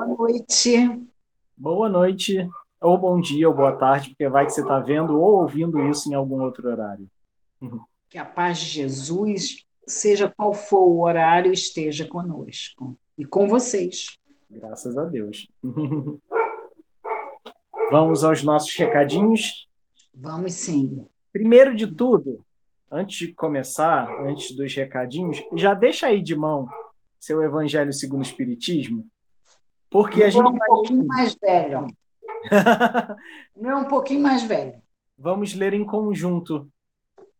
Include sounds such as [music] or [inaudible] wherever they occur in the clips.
Boa noite. Boa noite, ou bom dia, ou boa tarde, porque vai que você está vendo ou ouvindo isso em algum outro horário. Que a paz de Jesus, seja qual for o horário, esteja conosco e com vocês. Graças a Deus. [laughs] Vamos aos nossos recadinhos? Vamos sim. Primeiro de tudo, antes de começar, antes dos recadinhos, já deixa aí de mão seu Evangelho segundo o Espiritismo, porque a gente. um pouquinho mais velho. [laughs] Não é um pouquinho mais velho. Vamos ler em conjunto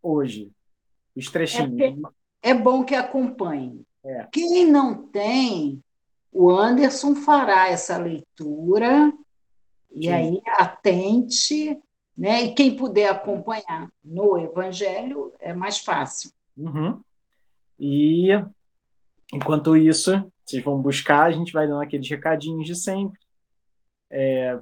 hoje os trechinhos. É, é bom que acompanhe. É. Quem não tem, o Anderson fará essa leitura e Sim. aí atente, né? E quem puder acompanhar no Evangelho é mais fácil. Uhum. E enquanto isso, vocês vão buscar, a gente vai dando aqueles recadinhos de sempre. É,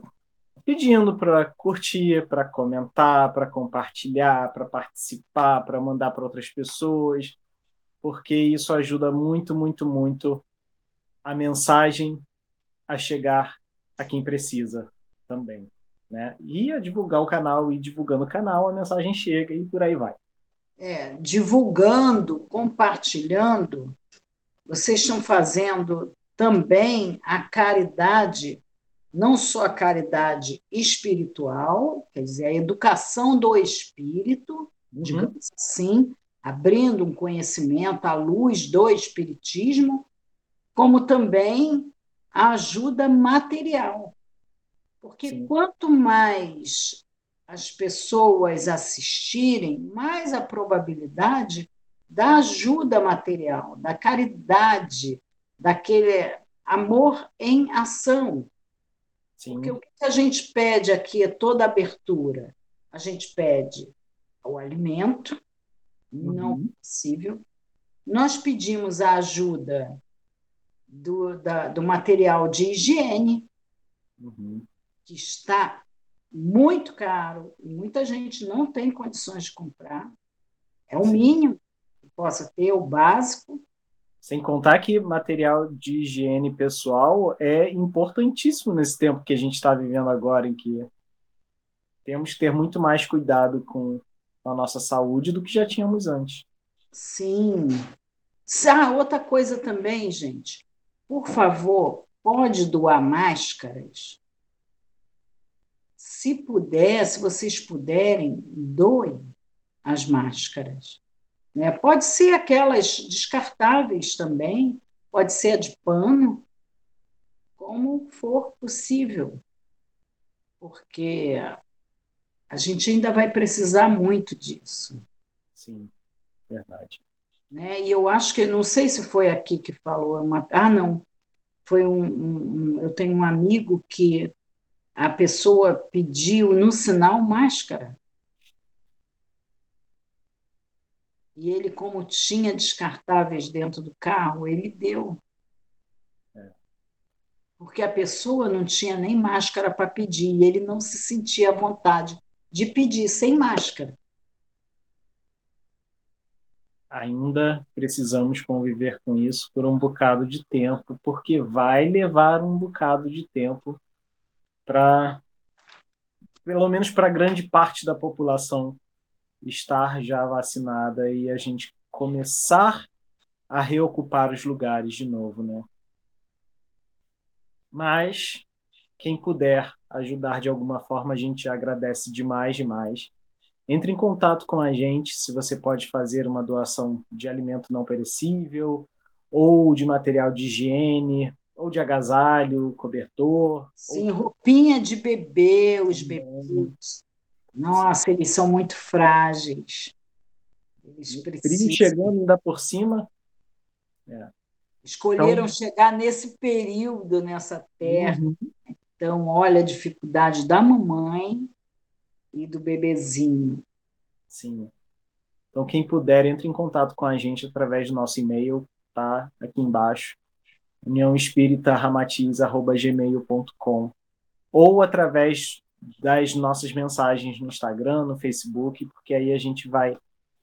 pedindo para curtir, para comentar, para compartilhar, para participar, para mandar para outras pessoas, porque isso ajuda muito, muito, muito a mensagem a chegar a quem precisa também. Né? E a divulgar o canal, e divulgando o canal, a mensagem chega e por aí vai. É, divulgando, compartilhando, vocês estão fazendo também a caridade, não só a caridade espiritual, quer dizer, a educação do espírito, Uhum. digamos assim, abrindo um conhecimento à luz do espiritismo, como também a ajuda material. Porque Sim. quanto mais as pessoas assistirem, mais a probabilidade da ajuda material, da caridade, daquele amor em ação. Sim. Porque o que a gente pede aqui é toda abertura. A gente pede o alimento, não Uhum. possível. Nós pedimos a ajuda do, da- do material de higiene, Uhum. Que está muito caro e muita gente não tem condições de comprar. É o mínimo que possa ter, o básico. Sem contar que material de higiene pessoal é importantíssimo nesse tempo que a gente está vivendo agora, em que temos que ter muito mais cuidado com a nossa saúde do que já tínhamos antes. Sim. Ah, outra coisa também, gente. Por favor, pode doar máscaras? Se puder, se vocês puderem, doem as máscaras. Né? Pode ser aquelas descartáveis também, pode ser a de pano, como for possível, porque a gente ainda vai precisar muito disso. Sim, verdade. né? E eu acho que, não sei se foi aqui que falou, uma, ah, não, foi um, um- um- eu tenho um amigo que a pessoa pediu no sinal máscara. E ele, como tinha descartáveis dentro do carro, ele deu. É. Porque a pessoa não tinha nem máscara para pedir, e ele não se sentia à vontade de pedir sem máscara. Ainda precisamos conviver com isso por um bocado de tempo, porque vai levar um bocado de tempo para, pelo menos para grande parte da população, estar já vacinada e a gente começar a reocupar os lugares de novo, né? Mas quem puder ajudar de alguma forma, a gente agradece demais, demais. Entre em contato com a gente se você pode fazer uma doação de alimento não perecível, ou de material de higiene, ou de agasalho, cobertor. Sim, roupinha de bebê, os bebês. Nossa, eles são muito frágeis. Eles precisam. chegando ainda por cima. É. Escolheram Então- chegar nesse período nessa terra. Uhum. Então, olha a dificuldade da mamãe e do bebezinho. Sim. Então, quem puder, entre em contato com a gente através do nosso e-mail, tá aqui embaixo, uniãoespíritaramatiz.gmail.com ou através das nossas mensagens no Instagram, no Facebook, porque aí a gente vai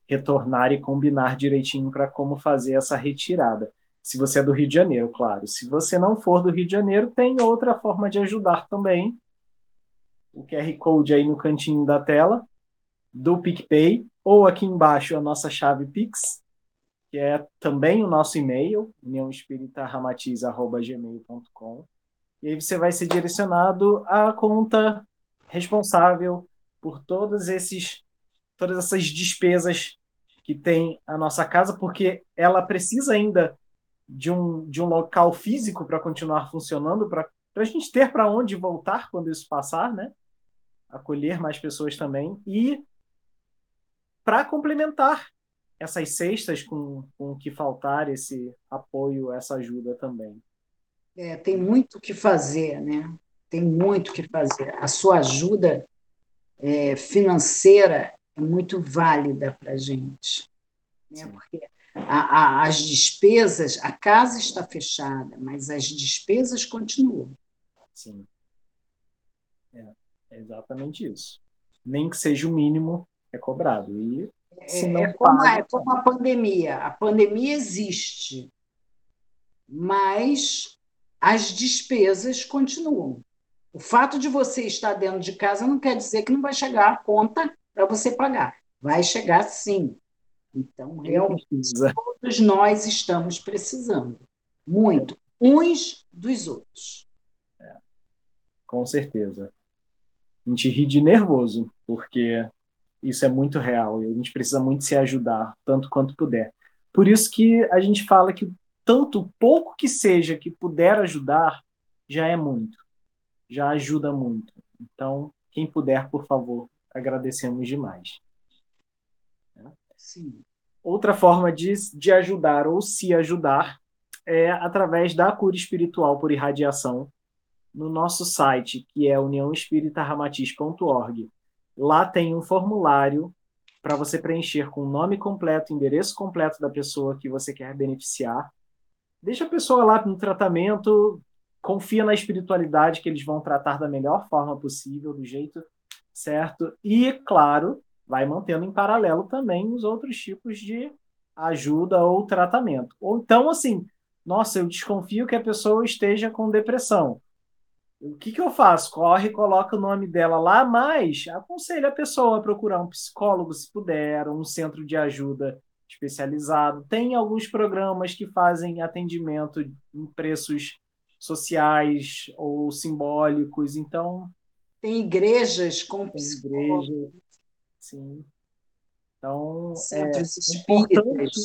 retornar e combinar direitinho para como fazer essa retirada. Se você é do Rio de Janeiro, claro. Se você não for do Rio de Janeiro, tem outra forma de ajudar também. O QR Code aí no cantinho da tela, do PicPay, ou aqui embaixo a nossa chave Pix, que é também o nosso e-mail, uniãoespíritaramatiz.gmail.com. E aí você vai ser direcionado à conta responsável por todos esses, todas essas despesas que tem a nossa casa, porque ela precisa ainda de um, de um local físico para continuar funcionando, para a gente ter para onde voltar quando isso passar, né? Acolher mais pessoas também. E para complementar essas cestas com, com o que faltar, esse apoio, essa ajuda também. É, tem muito o que fazer, né? Tem muito o que fazer. A sua ajuda é, financeira é muito válida para a gente. Né? Porque a, a, as despesas, a casa está fechada, mas as despesas continuam. Sim. É, é exatamente isso. Nem que seja o mínimo, é cobrado. E não é, como, é como a pandemia. A pandemia existe, mas as despesas continuam. O fato de você estar dentro de casa não quer dizer que não vai chegar a conta para você pagar. Vai chegar sim. Então, realmente, todos nós estamos precisando. Muito. Uns dos outros. É, com certeza. A gente ri de nervoso, porque isso é muito real e a gente precisa muito se ajudar, tanto quanto puder. Por isso que a gente fala que tanto pouco que seja que puder ajudar, já é muito. Já ajuda muito. Então, quem puder, por favor, agradecemos demais. Sim. Outra forma de, de ajudar ou se ajudar é através da cura espiritual por irradiação no nosso site, que é uniãoespiritarramatiz.org. Lá tem um formulário para você preencher com o nome completo, endereço completo da pessoa que você quer beneficiar. Deixa a pessoa lá no tratamento, confia na espiritualidade que eles vão tratar da melhor forma possível, do jeito certo. E, claro, vai mantendo em paralelo também os outros tipos de ajuda ou tratamento. Ou então, assim, nossa, eu desconfio que a pessoa esteja com depressão o que, que eu faço? Corre, coloca o nome dela lá, mas aconselho a pessoa a procurar um psicólogo se puder, um centro de ajuda especializado. Tem alguns programas que fazem atendimento em preços sociais ou simbólicos, então tem igrejas com psicólogos. Sim. Então, é, é importante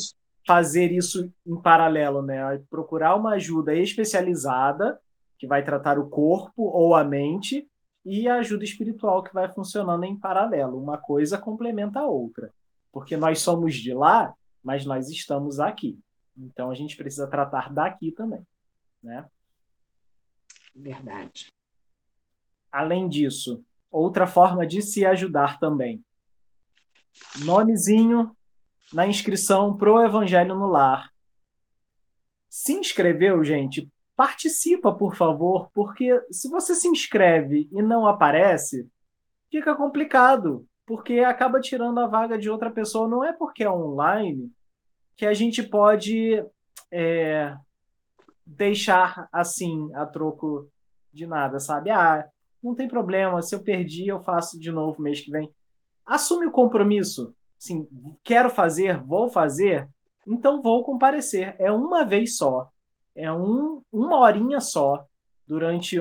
fazer isso em paralelo, né? Procurar uma ajuda especializada que vai tratar o corpo ou a mente, e a ajuda espiritual que vai funcionando em paralelo. Uma coisa complementa a outra. Porque nós somos de lá, mas nós estamos aqui. Então a gente precisa tratar daqui também. Né? Verdade. Além disso, outra forma de se ajudar também. Nomezinho na inscrição pro Evangelho no Lar. Se inscreveu, gente? Participa, por favor, porque se você se inscreve e não aparece, fica complicado, porque acaba tirando a vaga de outra pessoa. Não é porque é online que a gente pode é, deixar assim a troco de nada, sabe? Ah, não tem problema, se eu perdi, eu faço de novo mês que vem. Assume o compromisso. Sim, quero fazer, vou fazer, então vou comparecer. É uma vez só é um, uma horinha só durante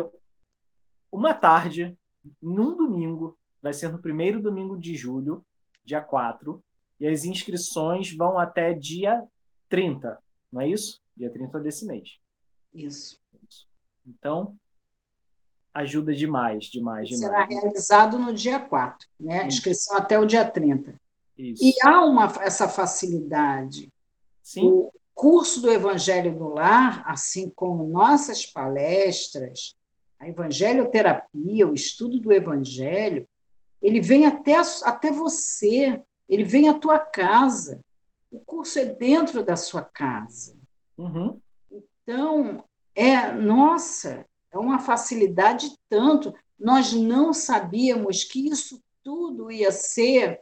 uma tarde, num domingo, vai ser no primeiro domingo de julho, dia 4, e as inscrições vão até dia 30, não é isso? Dia 30 desse mês. Isso. Então, ajuda demais, demais, demais. Será realizado no dia 4, né? Inscrição até o dia 30. Isso. E há uma, essa facilidade. Sim. O, curso do Evangelho no Lar, assim como nossas palestras, a evangelioterapia, o estudo do Evangelho, ele vem até, até você, ele vem à tua casa. O curso é dentro da sua casa. Uhum. Então, é, nossa, é uma facilidade tanto. nós não sabíamos que isso tudo ia ser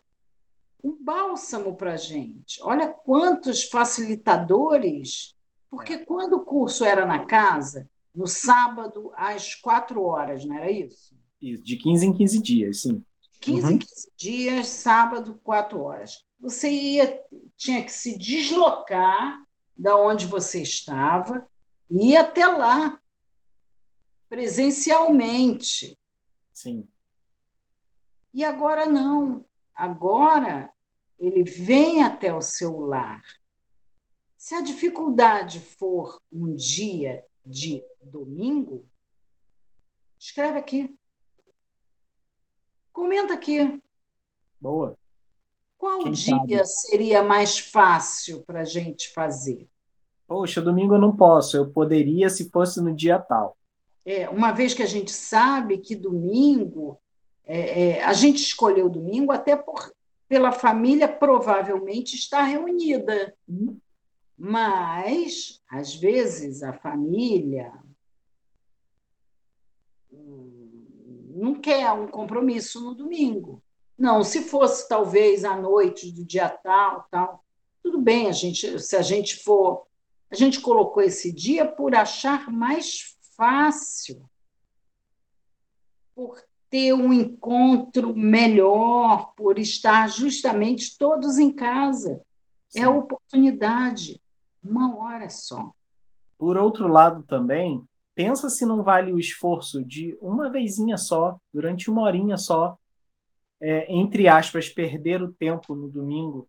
um bálsamo para a gente. Olha quantos facilitadores, porque é. quando o curso era na casa, no sábado, às quatro horas, não era isso? Isso, de 15 em 15 dias, sim. 15 uhum. em 15 dias, sábado, quatro horas. Você ia, tinha que se deslocar da onde você estava e ir até lá, presencialmente. Sim. E agora não. Agora ele vem até o seu lar. Se a dificuldade for um dia de domingo, escreve aqui. Comenta aqui. Boa. Qual Quem dia sabe? seria mais fácil para a gente fazer? Poxa, domingo eu não posso. Eu poderia se fosse no dia tal. É, uma vez que a gente sabe que domingo, é, é, a gente escolheu domingo até por, pela família provavelmente estar reunida. Hum. Mas, às vezes, a família não quer um compromisso no domingo. Não, se fosse talvez à noite do dia tal, tal, tudo bem, a gente, se a gente for, a gente colocou esse dia por achar mais fácil, por ter um encontro melhor, por estar justamente todos em casa. É Sim. É a oportunidade, uma hora só. Por outro lado, também, pensa se não vale o esforço de uma vezinha só, durante uma horinha só, é, entre aspas, perder o tempo no domingo.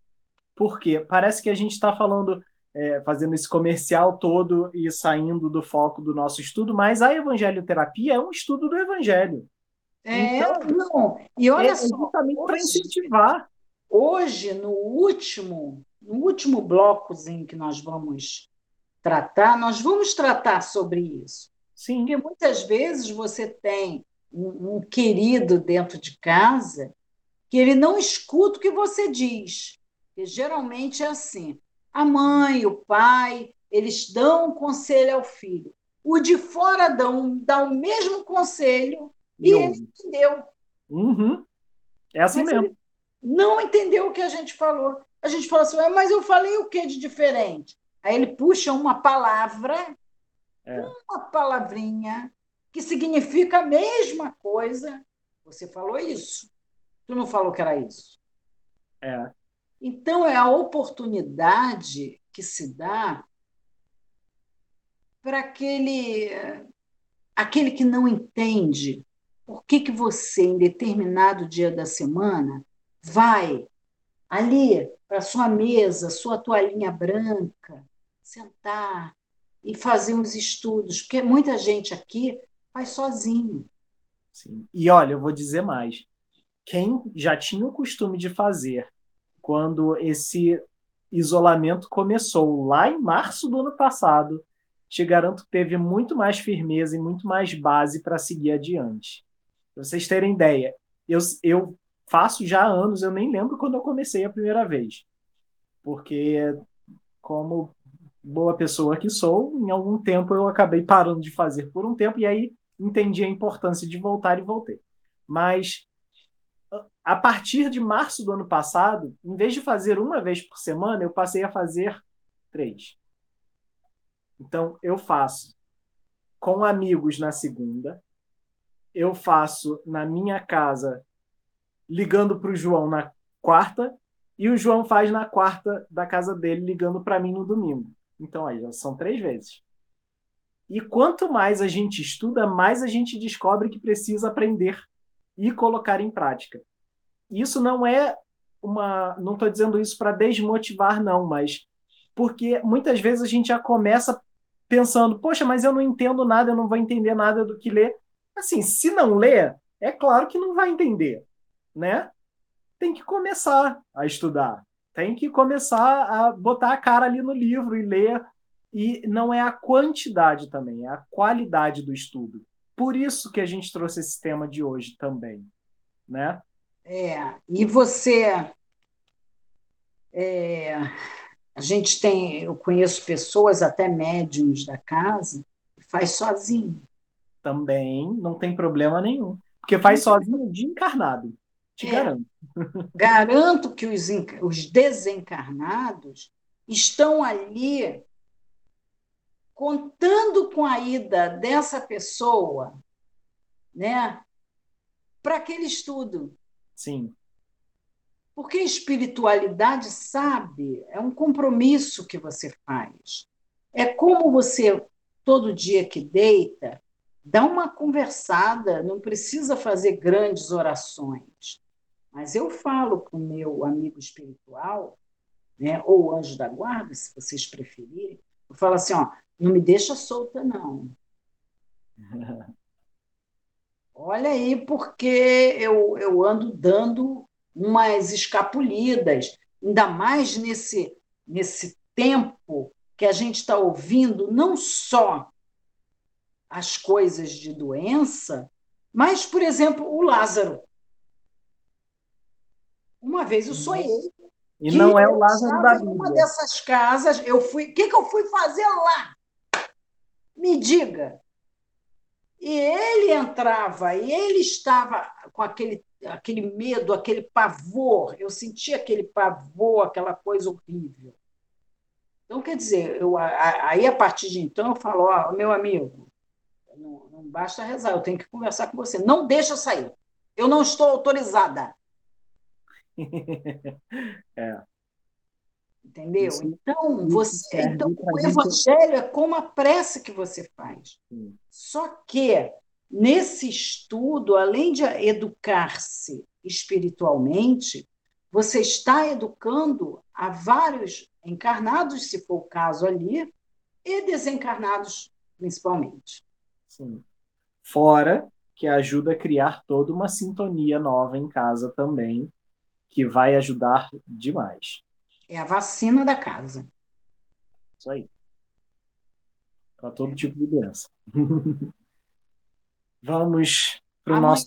Porque parece que a gente está falando, é, fazendo esse comercial todo e saindo do foco do nosso estudo, mas a evangelioterapia é um estudo do evangelho. É, então, não. E olha é só, justamente para incentivar. Hoje, no último, no último blocozinho que nós vamos tratar, nós vamos tratar sobre isso. Sim. Porque muitas vezes você tem um, um querido dentro de casa que ele não escuta o que você diz. E geralmente é assim: a mãe, o pai, eles dão um conselho ao filho. O de fora dão, dá o mesmo conselho e, ele entendeu. Uhum. É assim mas mesmo. não entendeu o que a gente falou. A gente fala assim, mas eu falei o que de diferente? Aí ele puxa uma palavra é. Uma palavrinha que significa a mesma coisa. Você falou isso. Tu não falou que era isso. É. Então, é a oportunidade que se dá para aquele, aquele que não entende por que, que você, em determinado dia da semana, vai ali para sua mesa, sua toalhinha branca, sentar, e fazer uns estudos, porque muita gente aqui faz sozinho. Sim. E olha, eu vou dizer mais. Quem já tinha o costume de fazer quando esse isolamento começou lá em março do ano passado, te garanto que teve muito mais firmeza e muito mais base para seguir adiante. Pra vocês terem ideia, eu, eu faço já anos, eu nem lembro quando eu comecei a primeira vez. Porque, como boa pessoa que sou, em algum tempo eu acabei parando de fazer por um tempo e aí entendi a importância de voltar e voltei. Mas a partir de março do ano passado, em vez de fazer uma vez por semana, eu passei a fazer três. Então eu faço com amigos na segunda, eu faço na minha casa ligando para o João na quarta e o João faz na quarta da casa dele ligando para mim no domingo. Então, aí, são três vezes. E quanto mais a gente estuda, mais a gente descobre que precisa aprender e colocar em prática. Isso não é uma. Não estou dizendo isso para desmotivar, não, mas porque muitas vezes a gente já começa pensando, poxa, mas eu não entendo nada, eu não vou entender nada do que ler. Assim, se não ler, é claro que não vai entender, né? Tem que começar a estudar. Tem que começar a botar a cara ali no livro e ler. E não é a quantidade também, é a qualidade do estudo. Por isso que a gente trouxe esse tema de hoje também, né? É, e você é, a gente tem, eu conheço pessoas, até médiums da casa, que faz sozinho. Também não tem problema nenhum. Porque faz sozinho de encarnado. Te é, garanto. Garanto que os, os desencarnados estão ali contando com a ida dessa pessoa, né, para aquele estudo. Sim. Porque espiritualidade, sabe, é um compromisso que você faz. É como você, todo dia que deita, dá uma conversada, não precisa fazer grandes orações. Mas eu falo para o meu amigo espiritual, né, ou anjo da guarda, se vocês preferirem, eu falo assim, ó, não me deixa solta, não. [laughs] Olha aí, porque eu, eu ando dando umas escapulidas, ainda mais nesse, nesse tempo que a gente está ouvindo não só as coisas de doença, mas, por exemplo, o Lázaro. Uma vez eu sonhei. E não é o Lázaro da Bíblia. Uma dessas casas, eu fui. O que, que eu fui fazer lá? Me diga. E ele entrava, e ele estava com aquele, aquele medo, aquele pavor. Eu sentia aquele pavor, aquela coisa horrível. Então, quer dizer, eu, aí a partir de então eu falo: ó, meu amigo, não, não basta rezar, eu tenho que conversar com você. Não deixa sair. Eu não estou autorizada. [laughs] é. Entendeu? Isso, então, você, então o evangelho é como a prece que você faz. Sim. Só que nesse estudo, além de educar-se espiritualmente, você está educando a vários encarnados, se for o caso ali, e desencarnados principalmente. Sim. Fora que ajuda a criar toda uma sintonia nova em casa também, que vai ajudar demais. É a vacina da casa. Isso aí. Para todo tipo de doença. [laughs] Vamos para o nosso.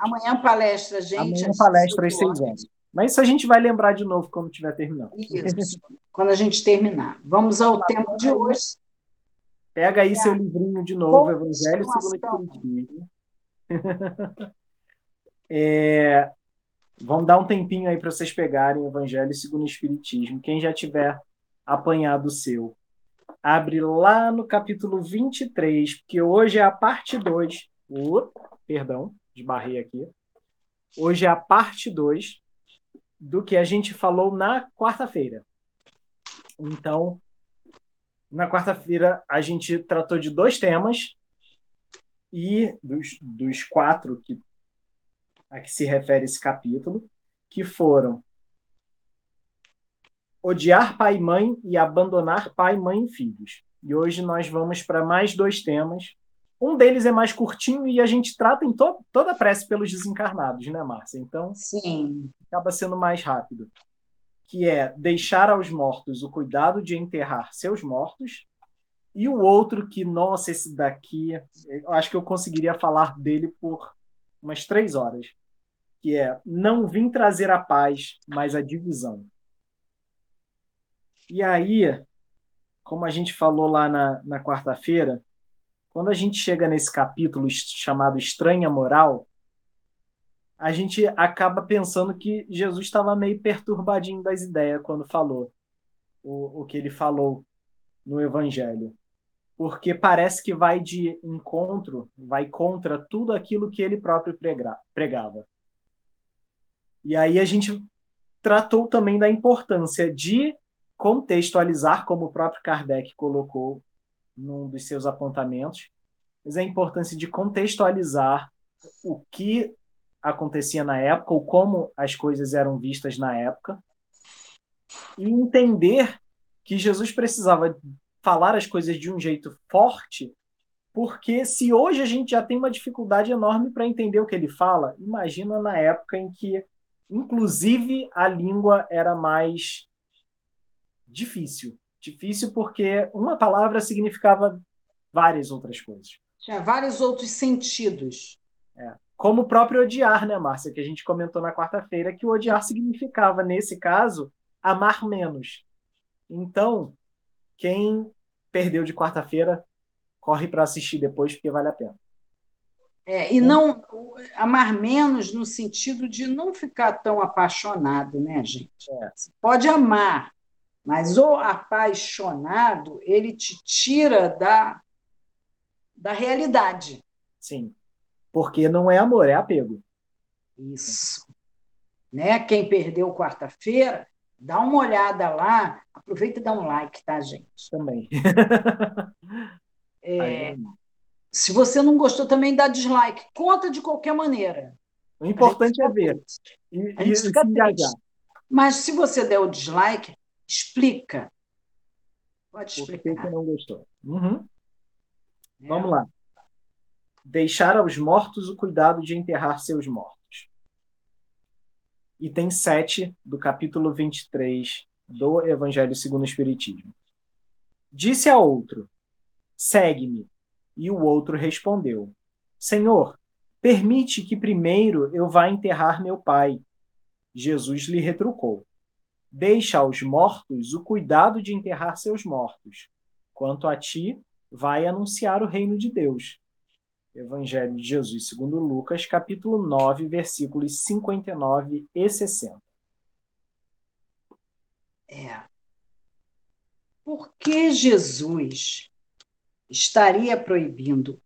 Amanhã palestra, gente. Amanhã palestra às seis horas. Mas isso a gente vai lembrar de novo quando estiver terminando. Isso, quando a gente terminar. Vamos ao tá, tema de hoje. Pega aí é. seu livrinho de novo, Evangelho segundo o Espiritismo. [laughs] é, Vamos dar um tempinho aí para vocês pegarem o Evangelho segundo o Espiritismo. Quem já tiver apanhado o seu, abre lá no capítulo 23, porque hoje é a parte 2. Uh, perdão, desbarrei aqui. Hoje é a parte 2 do que a gente falou na quarta-feira. Então, na quarta-feira a gente tratou de dois temas e dos, dos quatro que a que se refere esse capítulo, que foram odiar pai e mãe e abandonar pai, mãe e filhos. E hoje nós vamos para mais dois temas. Um deles é mais curtinho e a gente trata em to toda a prece pelos desencarnados, né, Márcia? Então, Sim. acaba sendo mais rápido. Que é deixar aos mortos o cuidado de enterrar seus mortos. E o outro que, nossa, esse daqui, eu acho que eu conseguiria falar dele por umas três horas que é não vim trazer a paz, mas a divisão. E aí, como a gente falou lá na, na quarta-feira, quando a gente chega nesse capítulo chamado Estranha Moral, a gente acaba pensando que Jesus estava meio perturbadinho das ideias quando falou o, o que ele falou no Evangelho. Porque parece que vai de encontro, vai contra tudo aquilo que ele próprio pregava. E aí a gente tratou também da importância de contextualizar, como o próprio Kardec colocou num dos seus apontamentos, mas a importância de contextualizar o que acontecia na época, ou como as coisas eram vistas na época, e entender que Jesus precisava falar as coisas de um jeito forte, porque se hoje a gente já tem uma dificuldade enorme para entender o que ele fala, imagina na época em que Inclusive, a língua era mais difícil. Difícil porque uma palavra significava várias outras coisas. Tinha vários outros sentidos. É. Como o próprio odiar, né, Márcia? Que a gente comentou na quarta-feira que o odiar significava, nesse caso, amar menos. Então, quem perdeu de quarta-feira, corre para assistir depois, porque vale a pena. É, e não amar menos no sentido de não ficar tão apaixonado, né, gente? É. Você pode amar, mas o apaixonado, ele te tira da, da realidade. Sim. Porque não é amor, é apego. Isso. Né? Quem perdeu quarta-feira, dá uma olhada lá, aproveita e dá um like, tá, gente? Também. [laughs] é, se você não gostou, também dá dislike. Conta de qualquer maneira. O importante é ver. E, a gente fica Mas se você der o dislike, explica. Pode explicar. Por que não gostou? Uhum. É. Vamos lá deixar aos mortos o cuidado de enterrar seus mortos. Item 7 do capítulo 23 do Evangelho segundo o Espiritismo. Disse a outro: Segue-me. E o outro respondeu: Senhor, permite que primeiro eu vá enterrar meu pai. Jesus lhe retrucou: Deixa aos mortos o cuidado de enterrar seus mortos. Quanto a ti, vai anunciar o reino de Deus. Evangelho de Jesus segundo Lucas, capítulo 9, versículos 59 e 60. É. Por que Jesus estaria proibindo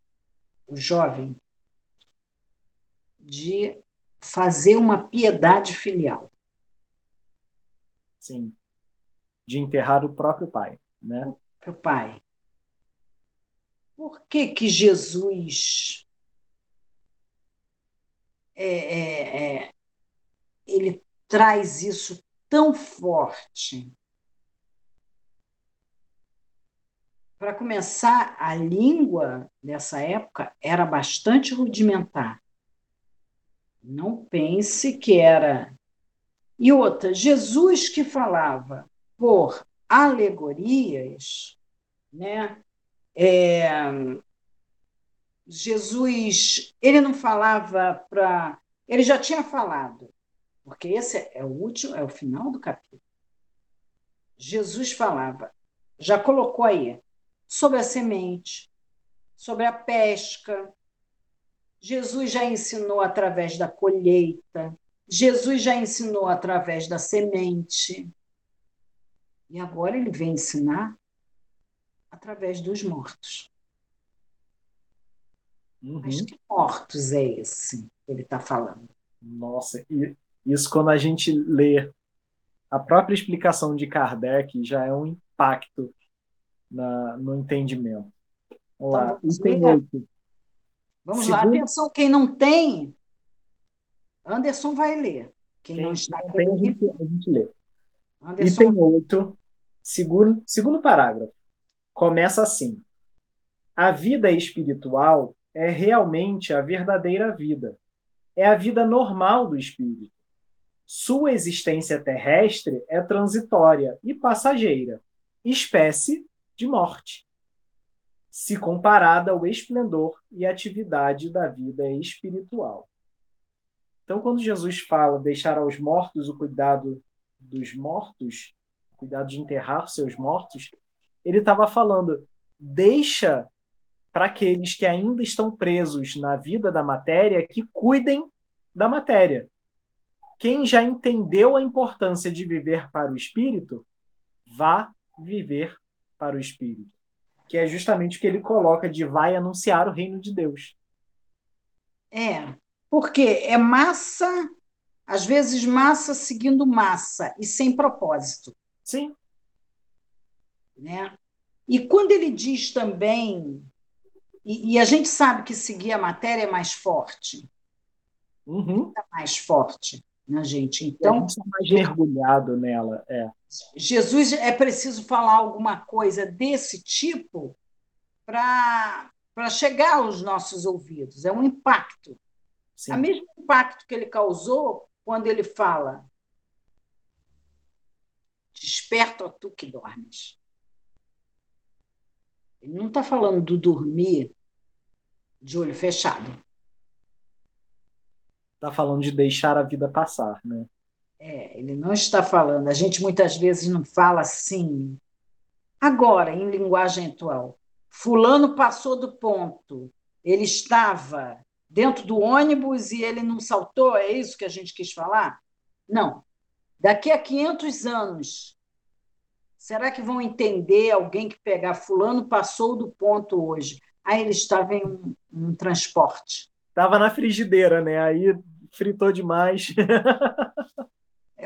o jovem de fazer uma piedade filial? Sim. De enterrar o próprio pai, né? O próprio pai. Por que, que Jesus é, é, é, ele traz isso tão forte? Para começar, a língua nessa época era bastante rudimentar. Não pense que era. E outra, Jesus que falava por alegorias, né? É, Jesus, ele não falava para. Ele já tinha falado, porque esse é o último, é o final do capítulo. Jesus falava, já colocou aí, sobre a semente, sobre a pesca. Jesus já ensinou através da colheita. Jesus já ensinou através da semente. E agora ele vem ensinar através dos mortos. Uhum. Mas que mortos é esse que ele está falando? Nossa, e isso quando a gente lê a própria explicação de Kardec já é um impacto na, no entendimento. Vamos lá, então, item 8. Vamos Segundo... lá, atenção, quem não tem, Anderson vai ler. Quem, quem não está não tem, a gente, a gente lê. Anderson... Item 8, segundo, segundo parágrafo começa assim: A vida espiritual é realmente a verdadeira vida. É a vida normal do espírito. Sua existência terrestre é transitória e passageira, espécie de morte, se comparada ao esplendor e atividade da vida espiritual. Então, quando Jesus fala deixar aos mortos o cuidado dos mortos, cuidado de enterrar seus mortos, ele estava falando: deixa para aqueles que ainda estão presos na vida da matéria que cuidem da matéria. Quem já entendeu a importância de viver para o espírito, vá viver para o espírito. Que é justamente o que ele coloca de vai anunciar o reino de Deus. É, porque é massa, às vezes massa seguindo massa e sem propósito. Sim. Né? E quando ele diz também, e, e a gente sabe que seguir a matéria é mais forte, uhum. é mais forte na né, gente. Então, é mais mergulhado nela. É. Jesus é preciso falar alguma coisa desse tipo para para chegar aos nossos ouvidos. É um impacto. Sim. O mesmo impacto que ele causou quando ele fala: Desperta, tu que dormes. Ele não está falando do dormir de olho fechado. Está falando de deixar a vida passar, né? É, ele não está falando. A gente muitas vezes não fala assim. Agora, em linguagem atual, Fulano passou do ponto. Ele estava dentro do ônibus e ele não saltou? É isso que a gente quis falar? Não. Daqui a 500 anos, será que vão entender alguém que pegar fulano passou do ponto hoje? Aí ele estava em um, um transporte. Estava na frigideira, né? Aí fritou demais.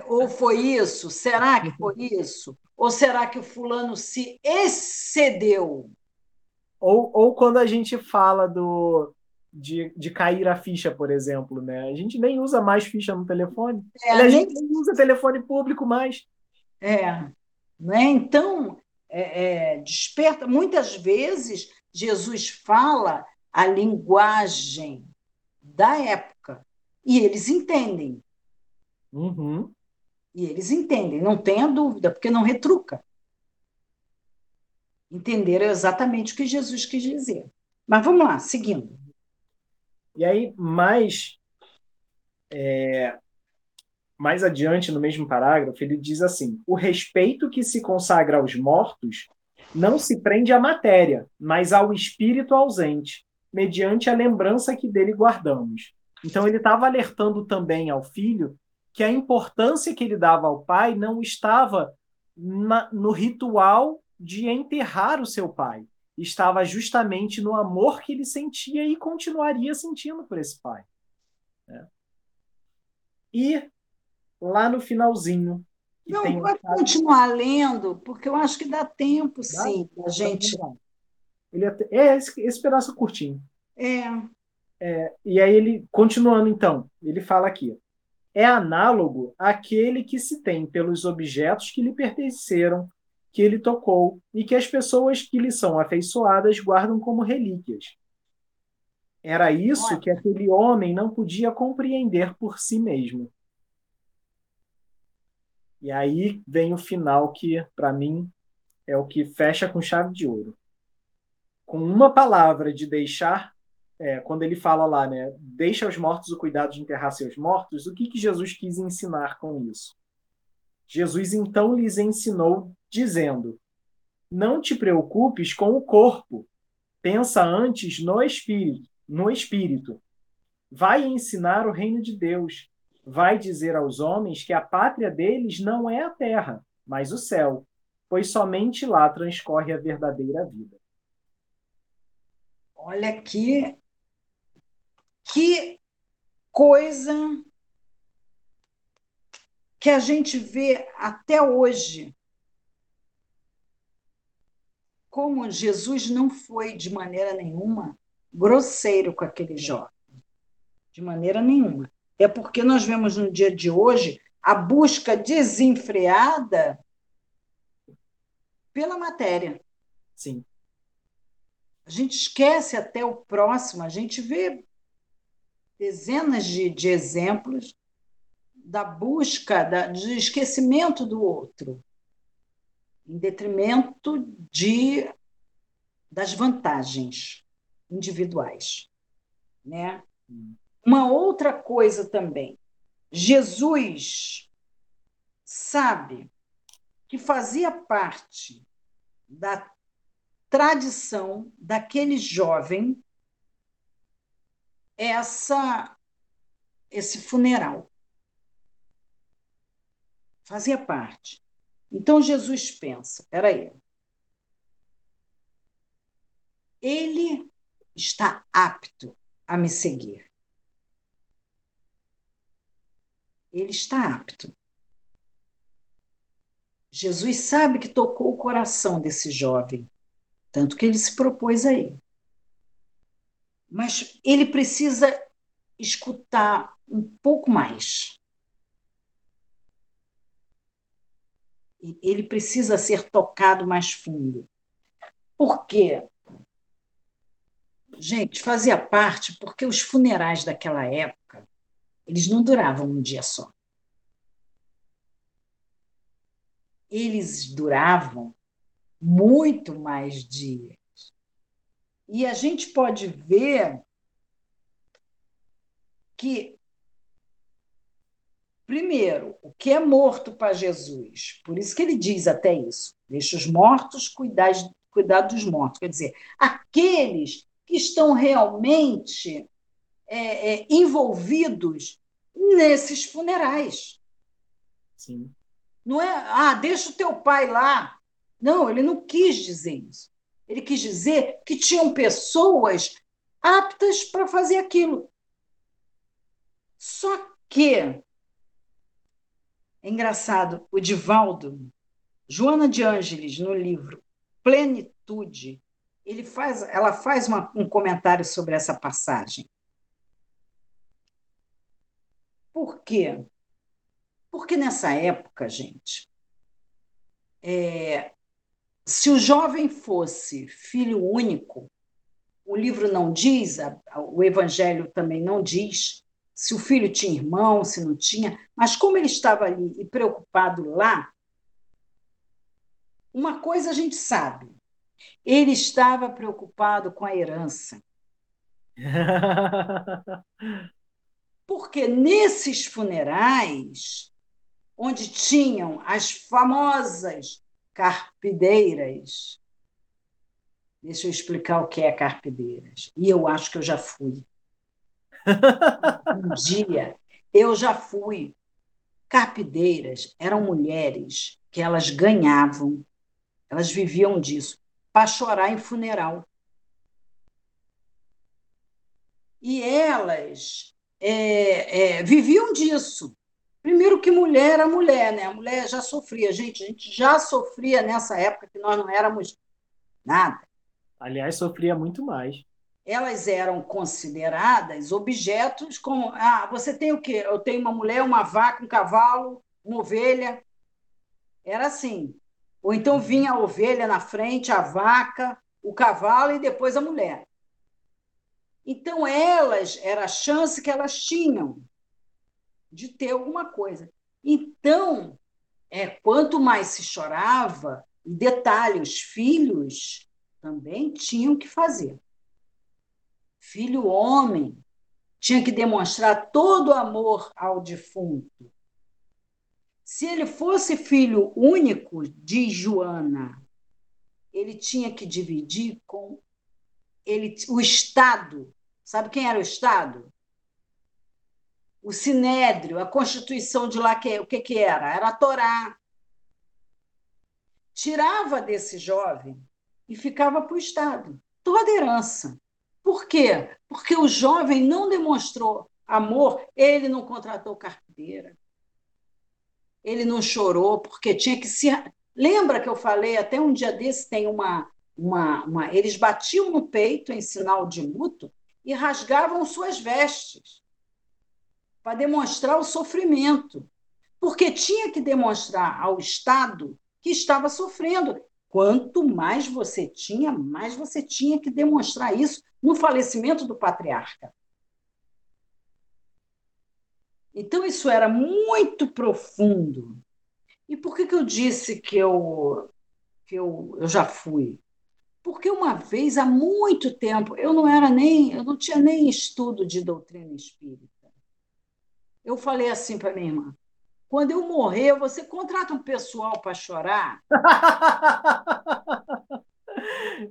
Ou foi isso? Será que [laughs] foi isso? Ou será que o fulano se excedeu? Ou, ou quando a gente fala do, de, de cair a ficha, por exemplo, né? A gente nem usa mais ficha no telefone. É, a gente nem usa telefone público mais. É. Né? Então, é, é, desperta. Muitas vezes, Jesus fala a linguagem da época e eles entendem. Uhum. E eles entendem, não tenha dúvida, porque não retruca. Entenderam exatamente o que Jesus quis dizer. Mas vamos lá, seguindo. E aí, mais, é, mais adiante, no mesmo parágrafo, ele diz assim: o respeito que se consagra aos mortos não se prende à matéria, mas ao espírito ausente, mediante a lembrança que dele guardamos. Então, ele estava alertando também ao filho que a importância que ele dava ao pai não estava na, no ritual de enterrar o seu pai, estava justamente no amor que ele sentia e continuaria sentindo por esse pai. Né? E lá no finalzinho. Não, pode um... continuar lendo, porque eu acho que dá tempo, dá? sim, a gente. Ele é, é esse, esse pedaço curtinho. É. é. E aí ele, continuando então, ele fala aqui é análogo àquele que se tem pelos objetos que lhe pertenceram, que ele tocou e que as pessoas que lhe são afeiçoadas guardam como relíquias. Era isso que aquele homem não podia compreender por si mesmo. E aí vem o final que, para mim, é o que fecha com chave de ouro. Com uma palavra de deixar é, quando ele fala lá, né, deixa aos mortos o cuidado de enterrar seus mortos, o que, que Jesus quis ensinar com isso? Jesus então lhes ensinou dizendo: Não te preocupes com o corpo, pensa antes no espírito, no espírito. Vai ensinar o reino de Deus. Vai dizer aos homens que a pátria deles não é a terra, mas o céu, pois somente lá transcorre a verdadeira vida. Olha aqui que coisa que a gente vê até hoje. Como Jesus não foi de maneira nenhuma grosseiro com aquele jovem. De maneira nenhuma. É porque nós vemos no dia de hoje a busca desenfreada pela matéria. Sim. A gente esquece até o próximo, a gente vê dezenas de, de exemplos da busca, da, do esquecimento do outro, em detrimento de, das vantagens individuais. Né? Uma outra coisa também, Jesus sabe que fazia parte da tradição daquele jovem essa esse funeral. Fazia parte. Então Jesus pensa, aí, ele está apto a me seguir. Ele está apto. Jesus sabe que tocou o coração desse jovem, tanto que ele se propôs a ir mas ele precisa escutar um pouco mais. Ele precisa ser tocado mais fundo. Por quê? Gente, fazia parte porque os funerais daquela época, eles não duravam um dia só. Eles duravam muito mais dias. E a gente pode ver que, primeiro, o que é morto para Jesus, por isso que ele diz até isso, deixa os mortos cuidar, cuidar dos mortos, quer dizer, aqueles que estão realmente é, é, envolvidos nesses funerais. Sim. Não é, ah, deixa o teu pai lá. Não, ele não quis dizer isso. Ele quis dizer que tinham pessoas aptas para fazer aquilo. Só que é engraçado, o Divaldo, Joana de Ângeles, no livro Plenitude, ele faz, ela faz uma, um comentário sobre essa passagem. Por quê? Porque nessa época, gente, é, se o jovem fosse filho único, o livro não diz, o evangelho também não diz, se o filho tinha irmão, se não tinha, mas como ele estava ali e preocupado lá, uma coisa a gente sabe, ele estava preocupado com a herança. [laughs] Porque nesses funerais, onde tinham as famosas carpideiras, deixa eu explicar o que é carpideiras, e eu acho que eu já fui. Um dia eu já fui. Carpideiras eram mulheres que elas ganhavam, elas viviam disso, para chorar em funeral. E elas é, é, viviam disso. Primeiro que mulher era mulher, né? A mulher já sofria. Gente, a gente já sofria nessa época que nós não éramos nada. Aliás, sofria muito mais elas eram consideradas objetos como ah, você tem o quê? Eu tenho uma mulher, uma vaca, um cavalo, uma ovelha. Era assim. Ou então vinha a ovelha na frente, a vaca, o cavalo e depois a mulher. Então elas era a chance que elas tinham de ter alguma coisa. Então, é quanto mais se chorava, e detalhe, os filhos também tinham que fazer filho homem, tinha que demonstrar todo o amor ao defunto. Se ele fosse filho único de Joana, ele tinha que dividir com ele, o Estado. Sabe quem era o Estado? O Sinédrio, a Constituição de lá, que, o que, que era? Era a Torá. Tirava desse jovem e ficava para o Estado. Toda herança. Por quê? Porque o jovem não demonstrou amor, ele não contratou carteira. Ele não chorou porque tinha que se. Lembra que eu falei até um dia desse tem uma, uma, uma... eles batiam no peito em sinal de luto e rasgavam suas vestes para demonstrar o sofrimento, porque tinha que demonstrar ao Estado que estava sofrendo. Quanto mais você tinha, mais você tinha que demonstrar isso no falecimento do patriarca. Então, isso era muito profundo. E por que, que eu disse que, eu, que eu, eu já fui? Porque uma vez, há muito tempo, eu não era nem, eu não tinha nem estudo de doutrina espírita. Eu falei assim para minha irmã: quando eu morrer, você contrata um pessoal para chorar? [laughs]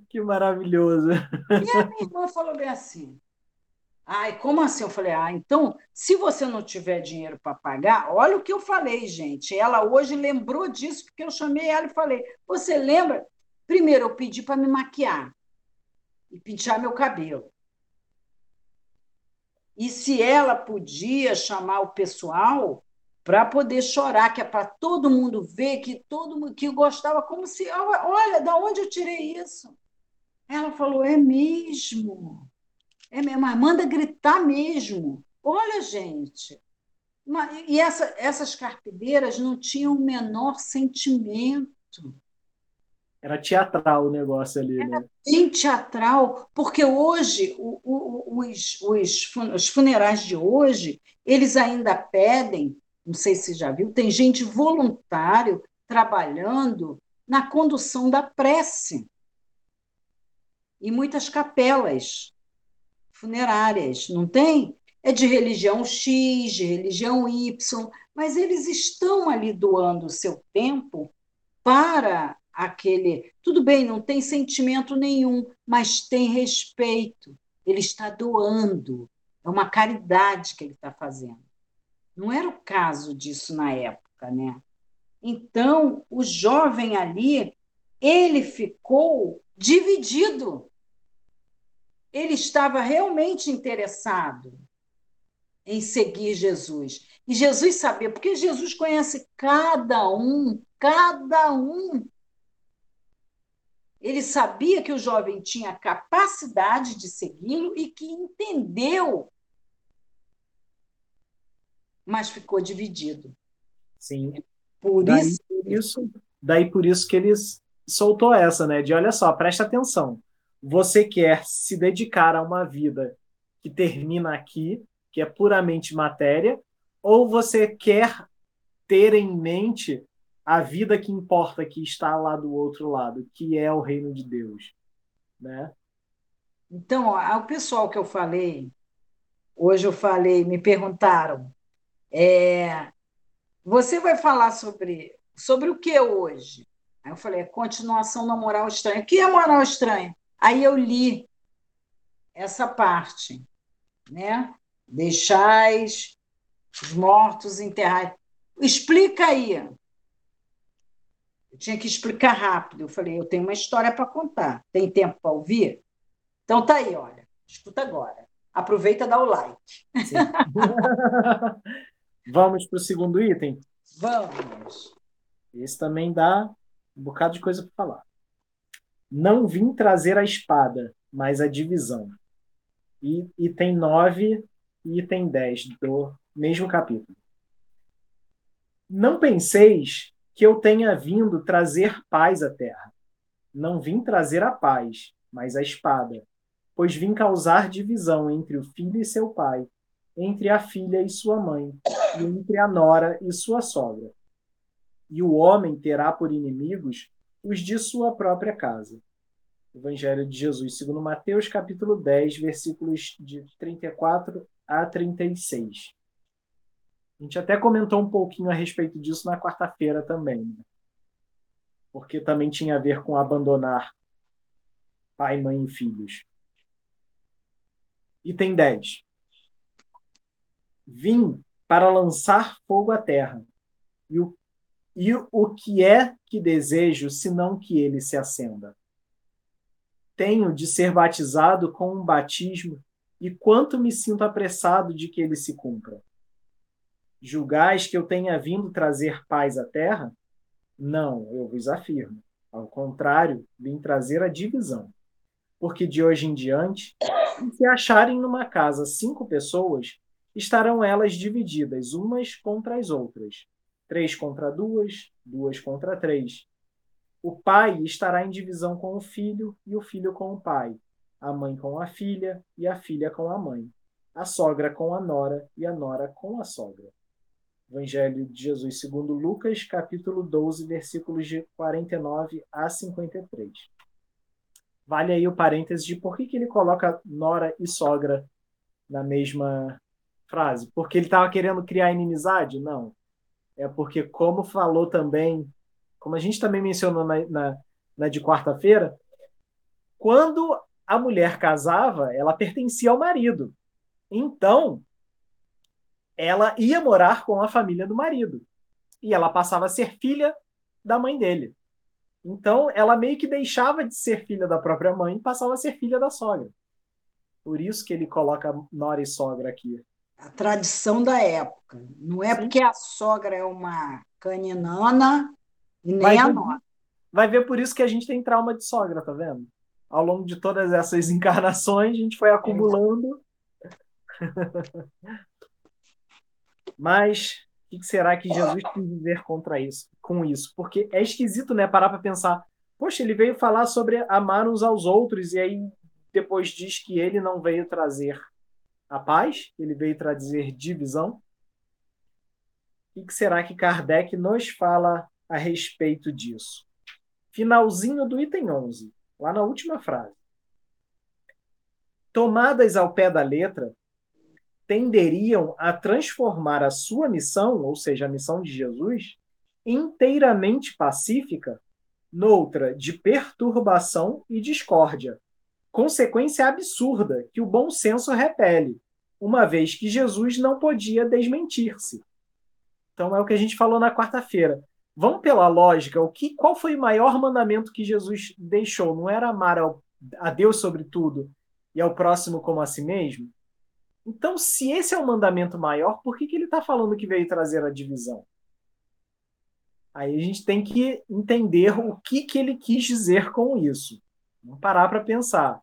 que maravilhoso. E a minha irmã falou bem assim. Ai, como assim? Eu falei, ah, então, se você não tiver dinheiro para pagar, olha o que eu falei, gente. Ela hoje lembrou disso, porque eu chamei ela e falei: Você lembra? Primeiro, eu pedi para me maquiar e pentear meu cabelo. E se ela podia chamar o pessoal para poder chorar, que é para todo mundo ver que todo mundo que gostava, como se, olha, da onde eu tirei isso? Ela falou: é mesmo. É mesmo, mas manda gritar mesmo. Olha, gente. E essa, essas carpideiras não tinham o menor sentimento. Era teatral o negócio ali, Era né? bem teatral, porque hoje, o, o, os, os, os funerais de hoje, eles ainda pedem, não sei se já viu, tem gente voluntário trabalhando na condução da prece e muitas capelas funerárias, não tem? É de religião X, de religião Y, mas eles estão ali doando o seu tempo para aquele. Tudo bem, não tem sentimento nenhum, mas tem respeito. Ele está doando. É uma caridade que ele está fazendo. Não era o caso disso na época, né? Então, o jovem ali, ele ficou dividido. Ele estava realmente interessado em seguir Jesus. E Jesus sabia, porque Jesus conhece cada um, cada um. Ele sabia que o jovem tinha capacidade de segui-lo e que entendeu, mas ficou dividido. Sim. Por daí, isso, por isso, daí por isso que eles soltou essa, né? De olha só, presta atenção. Você quer se dedicar a uma vida que termina aqui, que é puramente matéria, ou você quer ter em mente a vida que importa, que está lá do outro lado, que é o reino de Deus, né? Então, o pessoal que eu falei, hoje eu falei, me perguntaram, é, você vai falar sobre, sobre o que hoje? Aí eu falei, continuação da moral estranha. O que é moral estranha? Aí eu li essa parte, né? Deixais os mortos enterrar. Explica aí. Eu tinha que explicar rápido. Eu falei, eu tenho uma história para contar. Tem tempo para ouvir? Então tá aí, olha. Escuta agora. Aproveita e dá o like. [laughs] Vamos para o segundo item? Vamos. Esse também dá um bocado de coisa para falar. Não vim trazer a espada, mas a divisão. E item 9 e item 10 do mesmo capítulo. Não penseis que eu tenha vindo trazer paz à terra. Não vim trazer a paz, mas a espada, pois vim causar divisão entre o filho e seu pai, entre a filha e sua mãe, e entre a nora e sua sogra. E o homem terá por inimigos os de sua própria casa. Evangelho de Jesus, segundo Mateus, capítulo 10, versículos de 34 a 36. A gente até comentou um pouquinho a respeito disso na quarta-feira também, né? porque também tinha a ver com abandonar pai, mãe e filhos. Item 10. Vim para lançar fogo à terra, e o, e o que é que desejo, senão que ele se acenda? Tenho de ser batizado com um batismo, e quanto me sinto apressado de que ele se cumpra. Julgais que eu tenha vindo trazer paz à terra? Não, eu vos afirmo. Ao contrário, vim trazer a divisão. Porque de hoje em diante, se acharem numa casa cinco pessoas, estarão elas divididas umas contra as outras. Três contra duas, duas contra três. O pai estará em divisão com o filho e o filho com o pai, a mãe com a filha e a filha com a mãe, a sogra com a nora e a nora com a sogra. Evangelho de Jesus segundo Lucas, capítulo 12, versículos de 49 a 53. Vale aí o parêntese de por que, que ele coloca nora e sogra na mesma frase. Porque ele estava querendo criar inimizade? Não. É porque, como falou também, como a gente também mencionou na, na, na de quarta-feira, quando a mulher casava, ela pertencia ao marido. Então, ela ia morar com a família do marido. E ela passava a ser filha da mãe dele. Então, ela meio que deixava de ser filha da própria mãe e passava a ser filha da sogra. Por isso que ele coloca nora e sogra aqui. A tradição da época. Não é Sim. porque a sogra é uma caninana e nem vai a ver, nora. Vai ver por isso que a gente tem trauma de sogra, tá vendo? Ao longo de todas essas [laughs] encarnações, a gente foi acumulando. [laughs] Mas o que será que Jesus quis dizer contra isso, com isso? Porque é esquisito, né? Parar para pensar. Poxa, ele veio falar sobre amar uns aos outros e aí depois diz que ele não veio trazer a paz, ele veio trazer divisão. O que será que Kardec nos fala a respeito disso? Finalzinho do item 11, lá na última frase. Tomadas ao pé da letra, tenderiam a transformar a sua missão, ou seja, a missão de Jesus, inteiramente pacífica, noutra de perturbação e discórdia, consequência absurda que o bom senso repele, uma vez que Jesus não podia desmentir-se. Então é o que a gente falou na quarta-feira. Vamos pela lógica, o que, qual foi o maior mandamento que Jesus deixou? Não era amar ao, a Deus sobre tudo e ao próximo como a si mesmo? Então, se esse é o mandamento maior, por que, que ele está falando que veio trazer a divisão? Aí a gente tem que entender o que, que ele quis dizer com isso. Vamos parar para pensar.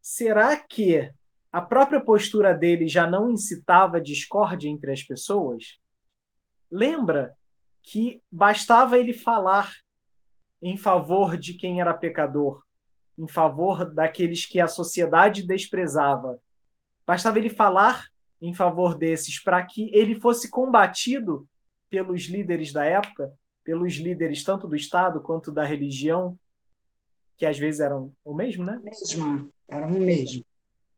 Será que a própria postura dele já não incitava discórdia entre as pessoas? Lembra que bastava ele falar em favor de quem era pecador, em favor daqueles que a sociedade desprezava. Bastava ele falar em favor desses para que ele fosse combatido pelos líderes da época, pelos líderes tanto do Estado quanto da religião, que às vezes eram o mesmo, né? Mesmo, eram o mesmo.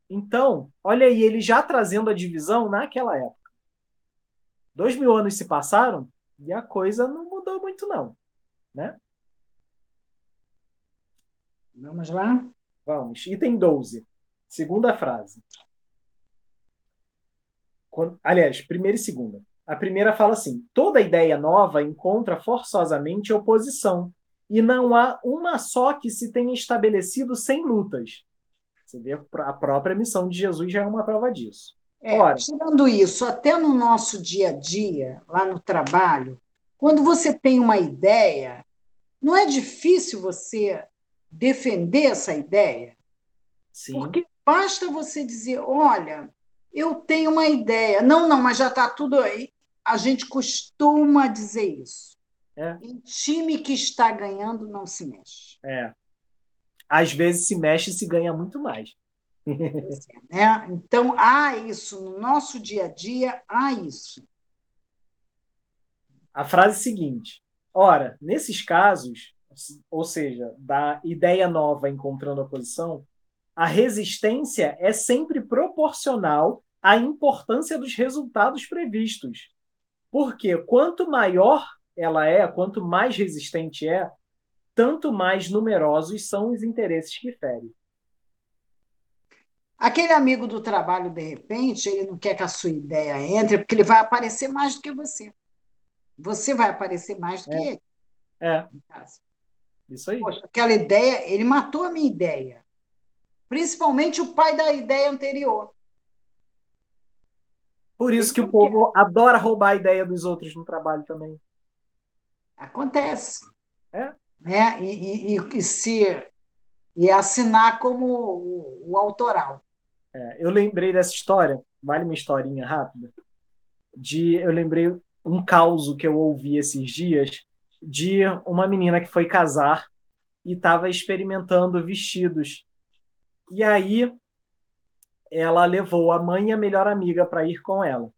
Então, olha aí, ele já trazendo a divisão naquela época. Dois mil anos se passaram e a coisa não mudou muito, não. Né? Vamos lá? Vamos. Item 12. Segunda frase. Quando, aliás, primeira e segunda. A primeira fala assim: toda ideia nova encontra forçosamente oposição, e não há uma só que se tenha estabelecido sem lutas. Você vê a própria missão de Jesus já é uma prova disso. É, Ora, tirando isso, até no nosso dia a dia, lá no trabalho, quando você tem uma ideia, não é difícil você defender essa ideia? Sim. Porque basta você dizer, olha, eu tenho uma ideia. Não, não, mas já está tudo aí. A gente costuma dizer isso. É. Time que está ganhando, não se mexe. É. Às vezes se mexe e se ganha muito mais. É, né? Então, há isso no nosso dia a dia, há isso. A frase seguinte: ora, nesses casos, ou seja, da ideia nova encontrando oposição, a resistência é sempre proporcional à importância dos resultados previstos. Porque quanto maior ela é, quanto mais resistente é, tanto mais numerosos são os interesses que fere. Aquele amigo do trabalho, de repente, ele não quer que a sua ideia entre, porque ele vai aparecer mais do que você. Você vai aparecer mais do é. que ele. É. Isso aí. Poxa, aquela ideia, ele matou a minha ideia. Principalmente o pai da ideia anterior. Por isso que o povo adora roubar a ideia dos outros no trabalho também. Acontece. É. Né? E, e, e se e assinar como o, o autoral. É, eu lembrei dessa história, vale uma historinha rápida. De, eu lembrei um caso que eu ouvi esses dias de uma menina que foi casar e estava experimentando vestidos. E aí ela levou a mãe e a melhor amiga para ir com ela.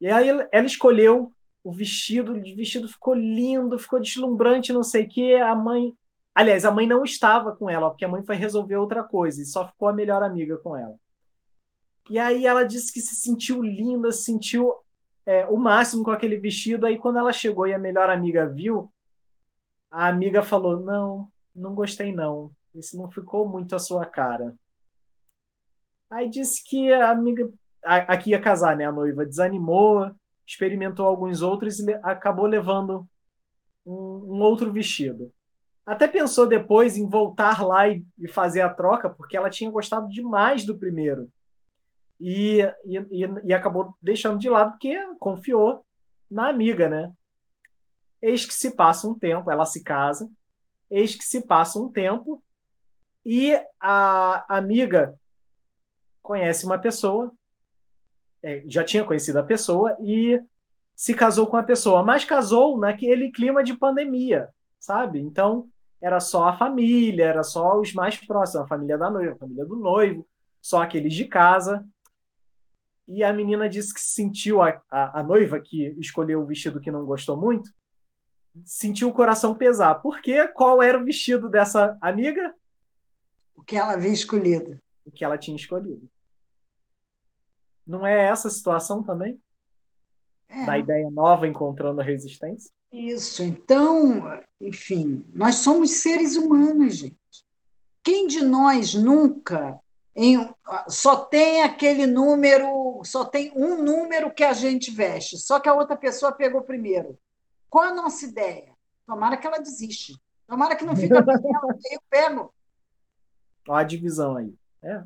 E aí ela escolheu o vestido, o vestido ficou lindo, ficou deslumbrante, não sei o que. A mãe, aliás, a mãe não estava com ela, porque a mãe foi resolver outra coisa e só ficou a melhor amiga com ela. E aí ela disse que se sentiu linda, se sentiu é, o máximo com aquele vestido. Aí quando ela chegou e a melhor amiga viu, a amiga falou: Não, não gostei não. Isso não ficou muito a sua cara. Aí disse que a amiga, aqui ia casar, né? A noiva desanimou, experimentou alguns outros e acabou levando um, um outro vestido. Até pensou depois em voltar lá e, e fazer a troca, porque ela tinha gostado demais do primeiro e, e, e acabou deixando de lado porque confiou na amiga, né? Eis que se passa um tempo, ela se casa, eis que se passa um tempo e a amiga conhece uma pessoa, é, já tinha conhecido a pessoa e se casou com a pessoa, mas casou naquele clima de pandemia, sabe? Então era só a família, era só os mais próximos, a família da noiva, a família do noivo, só aqueles de casa e a menina disse que sentiu, a, a, a, noiva que escolheu o vestido que não gostou muito, sentiu o coração pesar. Por quê? Qual era o vestido dessa amiga? O que ela havia escolhido. O que ela tinha escolhido. Não é essa a situação também? É. Da ideia nova encontrando a resistência? Isso. Então, enfim, nós somos seres humanos, gente. Quem de nós nunca em, só tem aquele número, só tem um número que a gente veste, só que a outra pessoa pegou primeiro. Qual a nossa ideia? Tomara que ela desiste. Tomara que não fique [laughs] eu pego. Olha a divisão aí. É.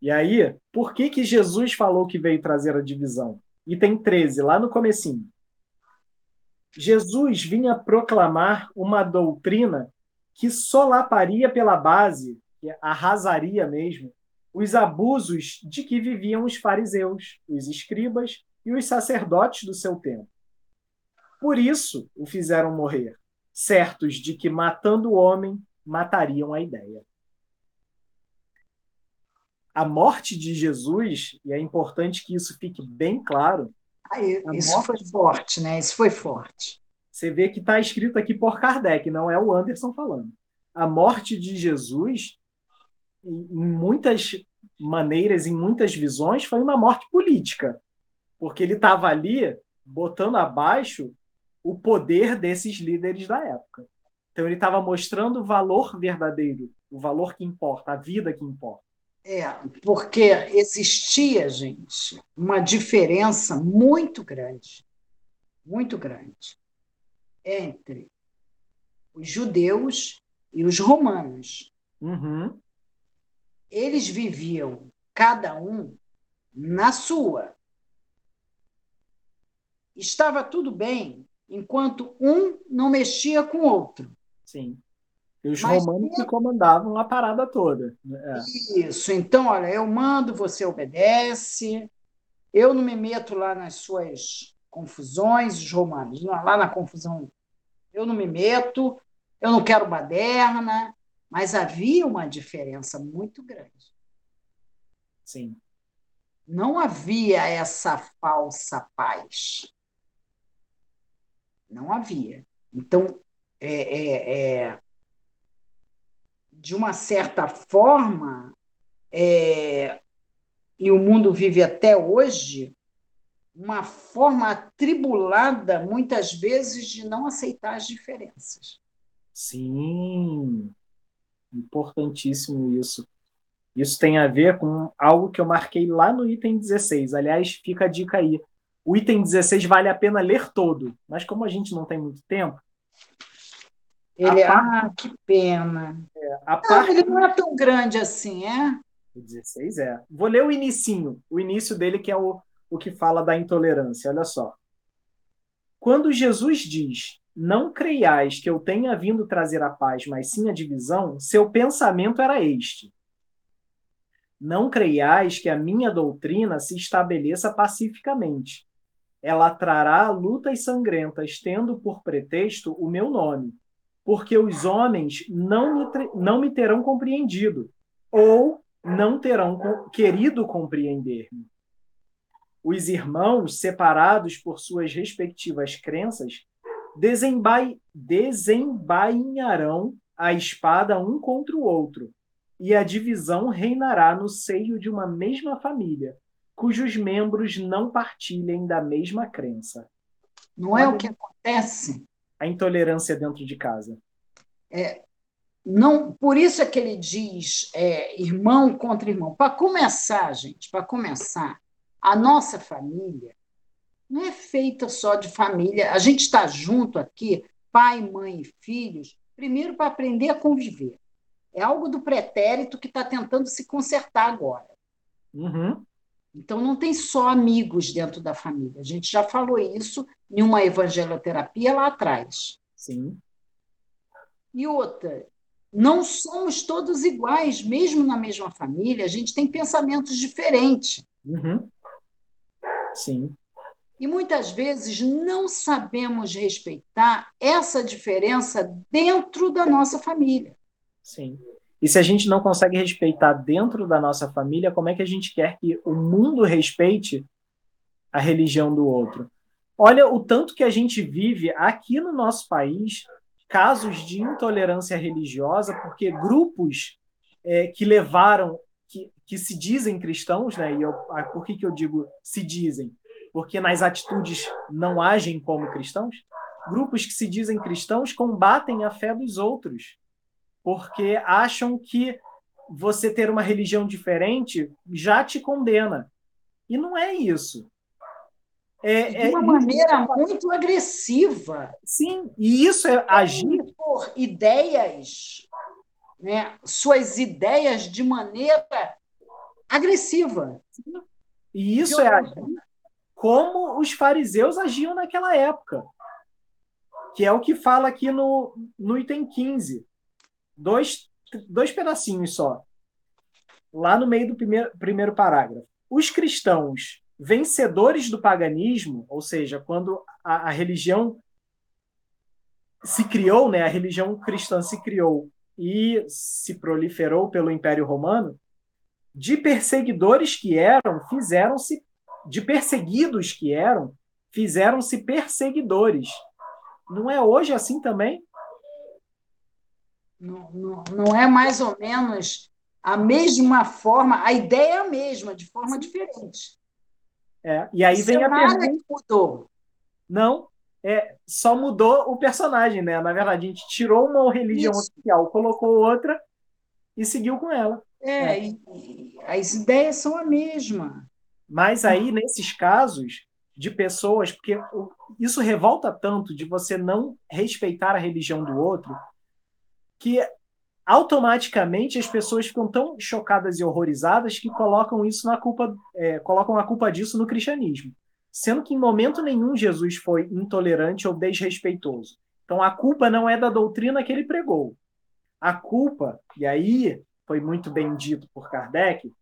E aí, por que, que Jesus falou que veio trazer a divisão? Item 13, lá no comecinho. Jesus vinha proclamar uma doutrina que solaparia pela base que arrasaria mesmo os abusos de que viviam os fariseus, os escribas e os sacerdotes do seu tempo. Por isso o fizeram morrer, certos de que matando o homem matariam a ideia. A morte de Jesus, e é importante que isso fique bem claro. isso foi forte, né? Isso foi forte. Você vê que está escrito aqui por Kardec, não é o Anderson falando. A morte de Jesus em muitas maneiras, em muitas visões, foi uma morte política, porque ele estava ali botando abaixo o poder desses líderes da época. Então ele estava mostrando o valor verdadeiro, o valor que importa, a vida que importa. É, porque existia, gente, uma diferença muito grande, muito grande, entre os judeus e os romanos. Uhum eles viviam cada um na sua. Estava tudo bem enquanto um não mexia com o outro. Sim. E os Mas, romanos que comandavam a parada toda. É. Isso. Então, olha, eu mando, você obedece. Eu não me meto lá nas suas confusões, os romanos, lá na confusão. Eu não me meto, eu não quero baderna, mas havia uma diferença muito grande. Sim. Não havia essa falsa paz. Não havia. Então, é, é, é de uma certa forma, é, e o mundo vive até hoje, uma forma atribulada, muitas vezes, de não aceitar as diferenças. Sim, Importantíssimo isso. Isso tem a ver com algo que eu marquei lá no item 16. Aliás, fica a dica aí. O item 16 vale a pena ler todo, mas como a gente não tem muito tempo. Ele, parte, ah, que pena. É, a não, parte, ele não é tão grande assim, é? O 16 é. Vou ler o inicinho, o início dele, que é o, o que fala da intolerância. Olha só. Quando Jesus diz não creiais que eu tenha vindo trazer a paz, mas sim a divisão, seu pensamento era este. Não creiais que a minha doutrina se estabeleça pacificamente. Ela trará lutas sangrentas, tendo por pretexto o meu nome, porque os homens não me, não me terão compreendido, ou não terão querido compreender-me. Os irmãos, separados por suas respectivas crenças, desembai, desembainharão a espada um contra o outro, e a divisão reinará no seio de uma mesma família, cujos membros não partilhem da mesma crença. Não é o que acontece? A intolerância dentro de casa. É, não, por isso é que ele diz é, irmão contra irmão. Para começar, gente, para começar, a nossa família não é feita só de família. A gente está junto aqui, pai, mãe e filhos, primeiro para aprender a conviver. É algo do pretérito que está tentando se consertar agora. Uhum. Então, não tem só amigos dentro da família. A gente já falou isso em uma evangeloterapia lá atrás. Sim. E outra, não somos todos iguais, mesmo na mesma família, a gente tem pensamentos diferentes. Uhum. Sim. E muitas vezes não sabemos respeitar essa diferença dentro da nossa família. Sim. E se a gente não consegue respeitar dentro da nossa família, como é que a gente quer que o mundo respeite a religião do outro? Olha o tanto que a gente vive aqui no nosso país casos de intolerância religiosa, porque grupos é, que levaram, que, que se dizem cristãos, né? E eu, por que, que eu digo se dizem? porque nas atitudes não agem como cristãos? Grupos que se dizem cristãos combatem a fé dos outros, porque acham que você ter uma religião diferente já te condena. E não é isso. É, de é uma é, maneira muito agressiva. Sim, e isso é agir por ideias, né? suas ideias de maneira agressiva. E isso é agir como os fariseus agiam naquela época, que é o que fala aqui no, no item 15. Dois, dois pedacinhos só. Lá no meio do primeiro, primeiro parágrafo. Os cristãos vencedores do paganismo, ou seja, quando a, a religião se criou, né, a religião cristã se criou e se proliferou pelo Império Romano, de perseguidores que eram, fizeram-se de perseguidos que eram, fizeram-se perseguidores. Não é hoje assim também? Não, não, não é mais ou menos a mesma forma, a ideia é a mesma, de forma diferente. É, e aí vem a pergunta. Que mudou. Não, é, só mudou o personagem, né? Na verdade, a gente tirou uma religião Isso. oficial, colocou outra e seguiu com ela. É, é. E, as ideias são a mesma. Mas aí, nesses casos de pessoas, porque isso revolta tanto de você não respeitar a religião do outro, que automaticamente as pessoas ficam tão chocadas e horrorizadas que colocam isso na culpa, é, colocam a culpa disso no cristianismo, sendo que em momento nenhum Jesus foi intolerante ou desrespeitoso. Então a culpa não é da doutrina que ele pregou. A culpa, e aí foi muito bem dito por Kardec,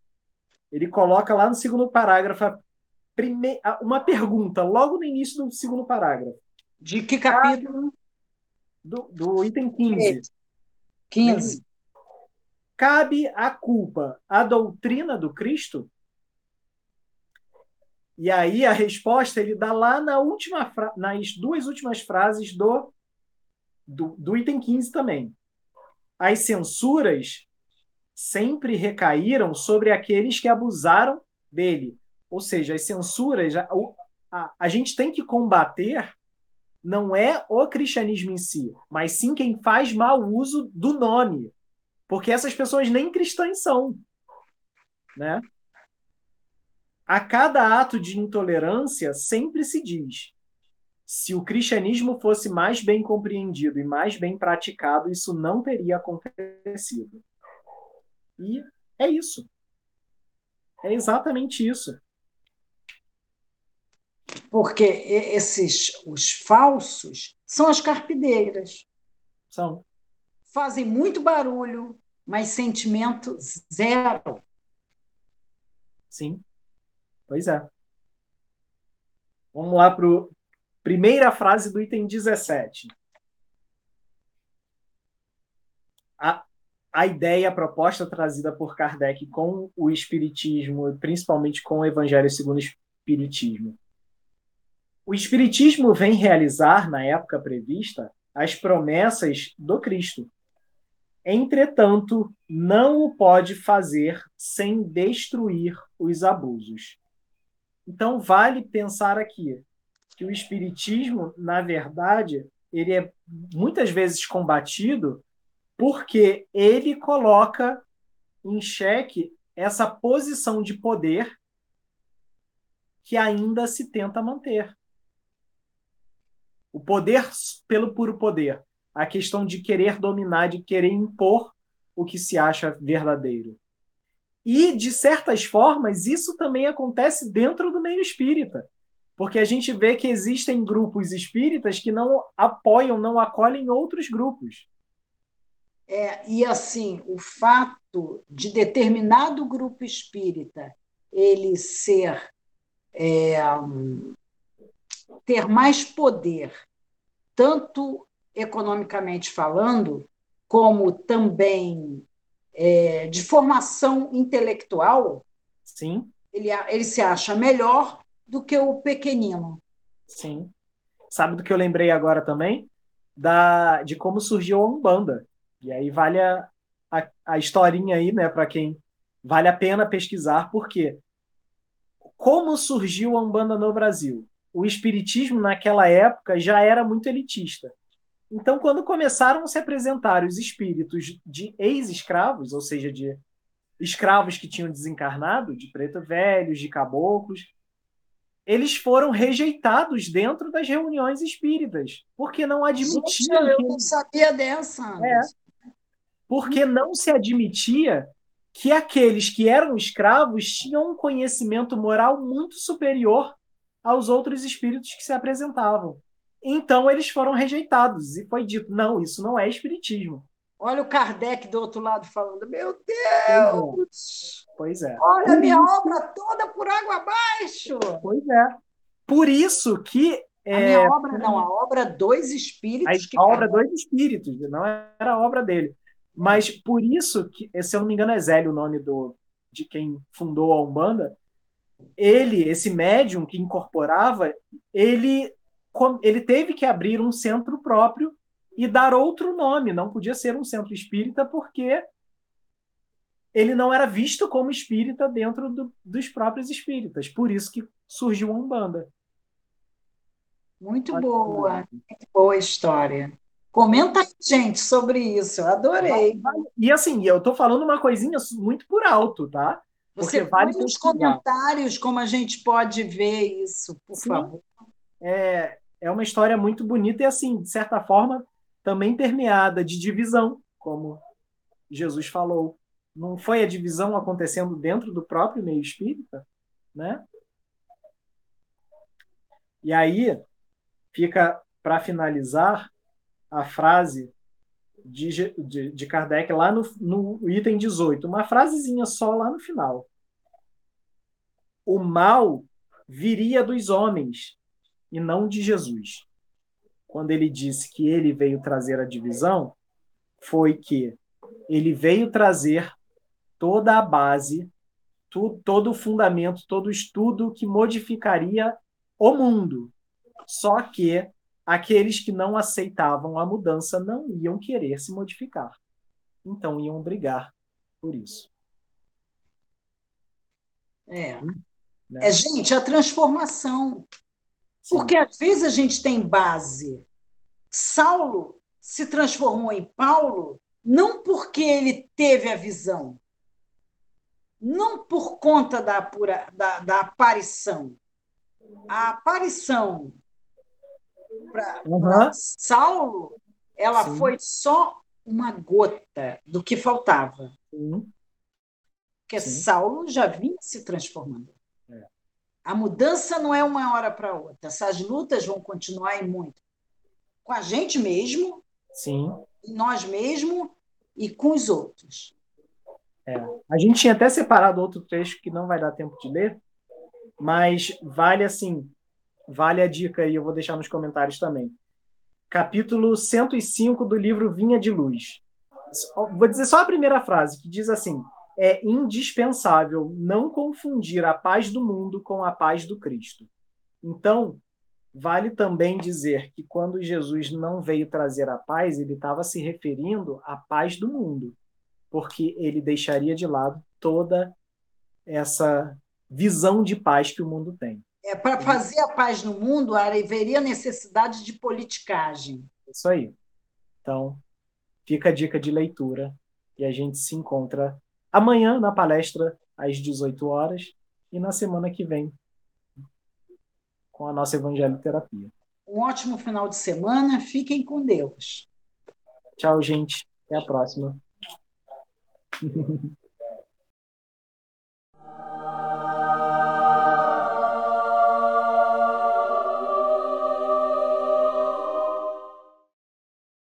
ele coloca lá no segundo parágrafo uma pergunta, logo no início do segundo parágrafo. De que capítulo? Do, do item 15. 15. Cabe a culpa à doutrina do Cristo? E aí a resposta ele dá lá na última nas duas últimas frases do, do, do item 15 também. As censuras sempre recaíram sobre aqueles que abusaram dele. Ou seja, as censuras, a, a, a gente tem que combater não é o cristianismo em si, mas sim quem faz mau uso do nome. Porque essas pessoas nem cristãs são. Né? A cada ato de intolerância sempre se diz: se o cristianismo fosse mais bem compreendido e mais bem praticado, isso não teria acontecido. E é isso. É exatamente isso. Porque esses os falsos são as carpideiras. São. Fazem muito barulho, mas sentimento zero. Sim. Pois é. Vamos lá para a primeira frase do item 17. A, a ideia, a proposta trazida por Kardec com o Espiritismo, principalmente com o Evangelho segundo o Espiritismo. O Espiritismo vem realizar, na época prevista, as promessas do Cristo. Entretanto, não o pode fazer sem destruir os abusos. Então, vale pensar aqui que o Espiritismo, na verdade, ele é muitas vezes combatido porque ele coloca em xeque essa posição de poder que ainda se tenta manter. O poder pelo puro poder. A questão de querer dominar, de querer impor o que se acha verdadeiro. E, de certas formas, isso também acontece dentro do meio espírita. Porque a gente vê que existem grupos espíritas que não apoiam, não acolhem outros grupos. É, e assim, o fato de determinado grupo espírita ele ser é, ter mais poder, tanto economicamente falando, como também é, de formação intelectual, Sim. Ele, ele se acha melhor do que o pequenino. Sim. Sabe do que eu lembrei agora também? Da, de como surgiu a Umbanda. E aí vale a, a, a historinha aí, né, para quem vale a pena pesquisar, porque como surgiu a Umbanda no Brasil? O espiritismo naquela época já era muito elitista. Então, quando começaram a se apresentar os espíritos de ex-escravos, ou seja, de escravos que tinham desencarnado, de preto velhos, de caboclos, eles foram rejeitados dentro das reuniões espíritas, porque não admitiam. Gente, eu não sabia dessa. É, porque não se admitia que aqueles que eram escravos tinham um conhecimento moral muito superior aos outros espíritos que se apresentavam. Então eles foram rejeitados e foi dito: não, isso não é espiritismo. Olha o Kardec do outro lado falando: Meu Deus! Pois é. Olha a minha obra toda por água abaixo! Pois é. Por isso que. A é... minha obra não, a obra Dois Espíritos. A, a obra Dois Espíritos, não era a obra dele. Mas por isso que, se eu não me engano, é Zélio o nome do, de quem fundou a Umbanda, ele, esse médium que incorporava, ele, ele teve que abrir um centro próprio e dar outro nome. Não podia ser um centro espírita porque ele não era visto como espírita dentro do, dos próprios espíritas. Por isso que surgiu a Umbanda. Muito boa, muito boa história. Comenta gente sobre isso, eu adorei. E assim, eu estou falando uma coisinha muito por alto, tá? Você vale nos comentários como a gente pode ver isso, por Sim. favor. É, é uma história muito bonita e, assim, de certa forma, também permeada de divisão, como Jesus falou. Não foi a divisão acontecendo dentro do próprio meio espírita, né? E aí fica para finalizar a frase de, de, de Kardec lá no, no item 18, uma frasezinha só lá no final. O mal viria dos homens e não de Jesus quando ele disse que ele veio trazer a divisão, foi que ele veio trazer toda a base, tu, todo o fundamento, todo o estudo que modificaria o mundo. Só que aqueles que não aceitavam a mudança não iam querer se modificar. Então iam brigar por isso. É. Né? É, gente, a transformação. Porque às vezes a gente tem base. Saulo se transformou em Paulo não porque ele teve a visão, não por conta da, pura, da, da aparição. A aparição para uhum. Saulo, ela Sim. foi só uma gota do que faltava. Sim. Porque Sim. Saulo já vinha se transformando. A mudança não é uma hora para outra. Essas lutas vão continuar e muito. Com a gente mesmo, Sim. nós mesmos e com os outros. É. A gente tinha até separado outro trecho que não vai dar tempo de ler, mas vale assim, vale a dica e eu vou deixar nos comentários também. Capítulo 105 do livro Vinha de Luz. Vou dizer só a primeira frase, que diz assim: é indispensável não confundir a paz do mundo com a paz do Cristo. Então, vale também dizer que quando Jesus não veio trazer a paz, ele estava se referindo à paz do mundo, porque ele deixaria de lado toda essa visão de paz que o mundo tem. É, para fazer a paz no mundo, haveria necessidade de politicagem. Isso aí. Então, fica a dica de leitura e a gente se encontra amanhã na palestra às 18 horas e na semana que vem com a nossa evangelioterapia. Um ótimo final de semana, fiquem com Deus. Tchau, gente. Até a próxima. [laughs]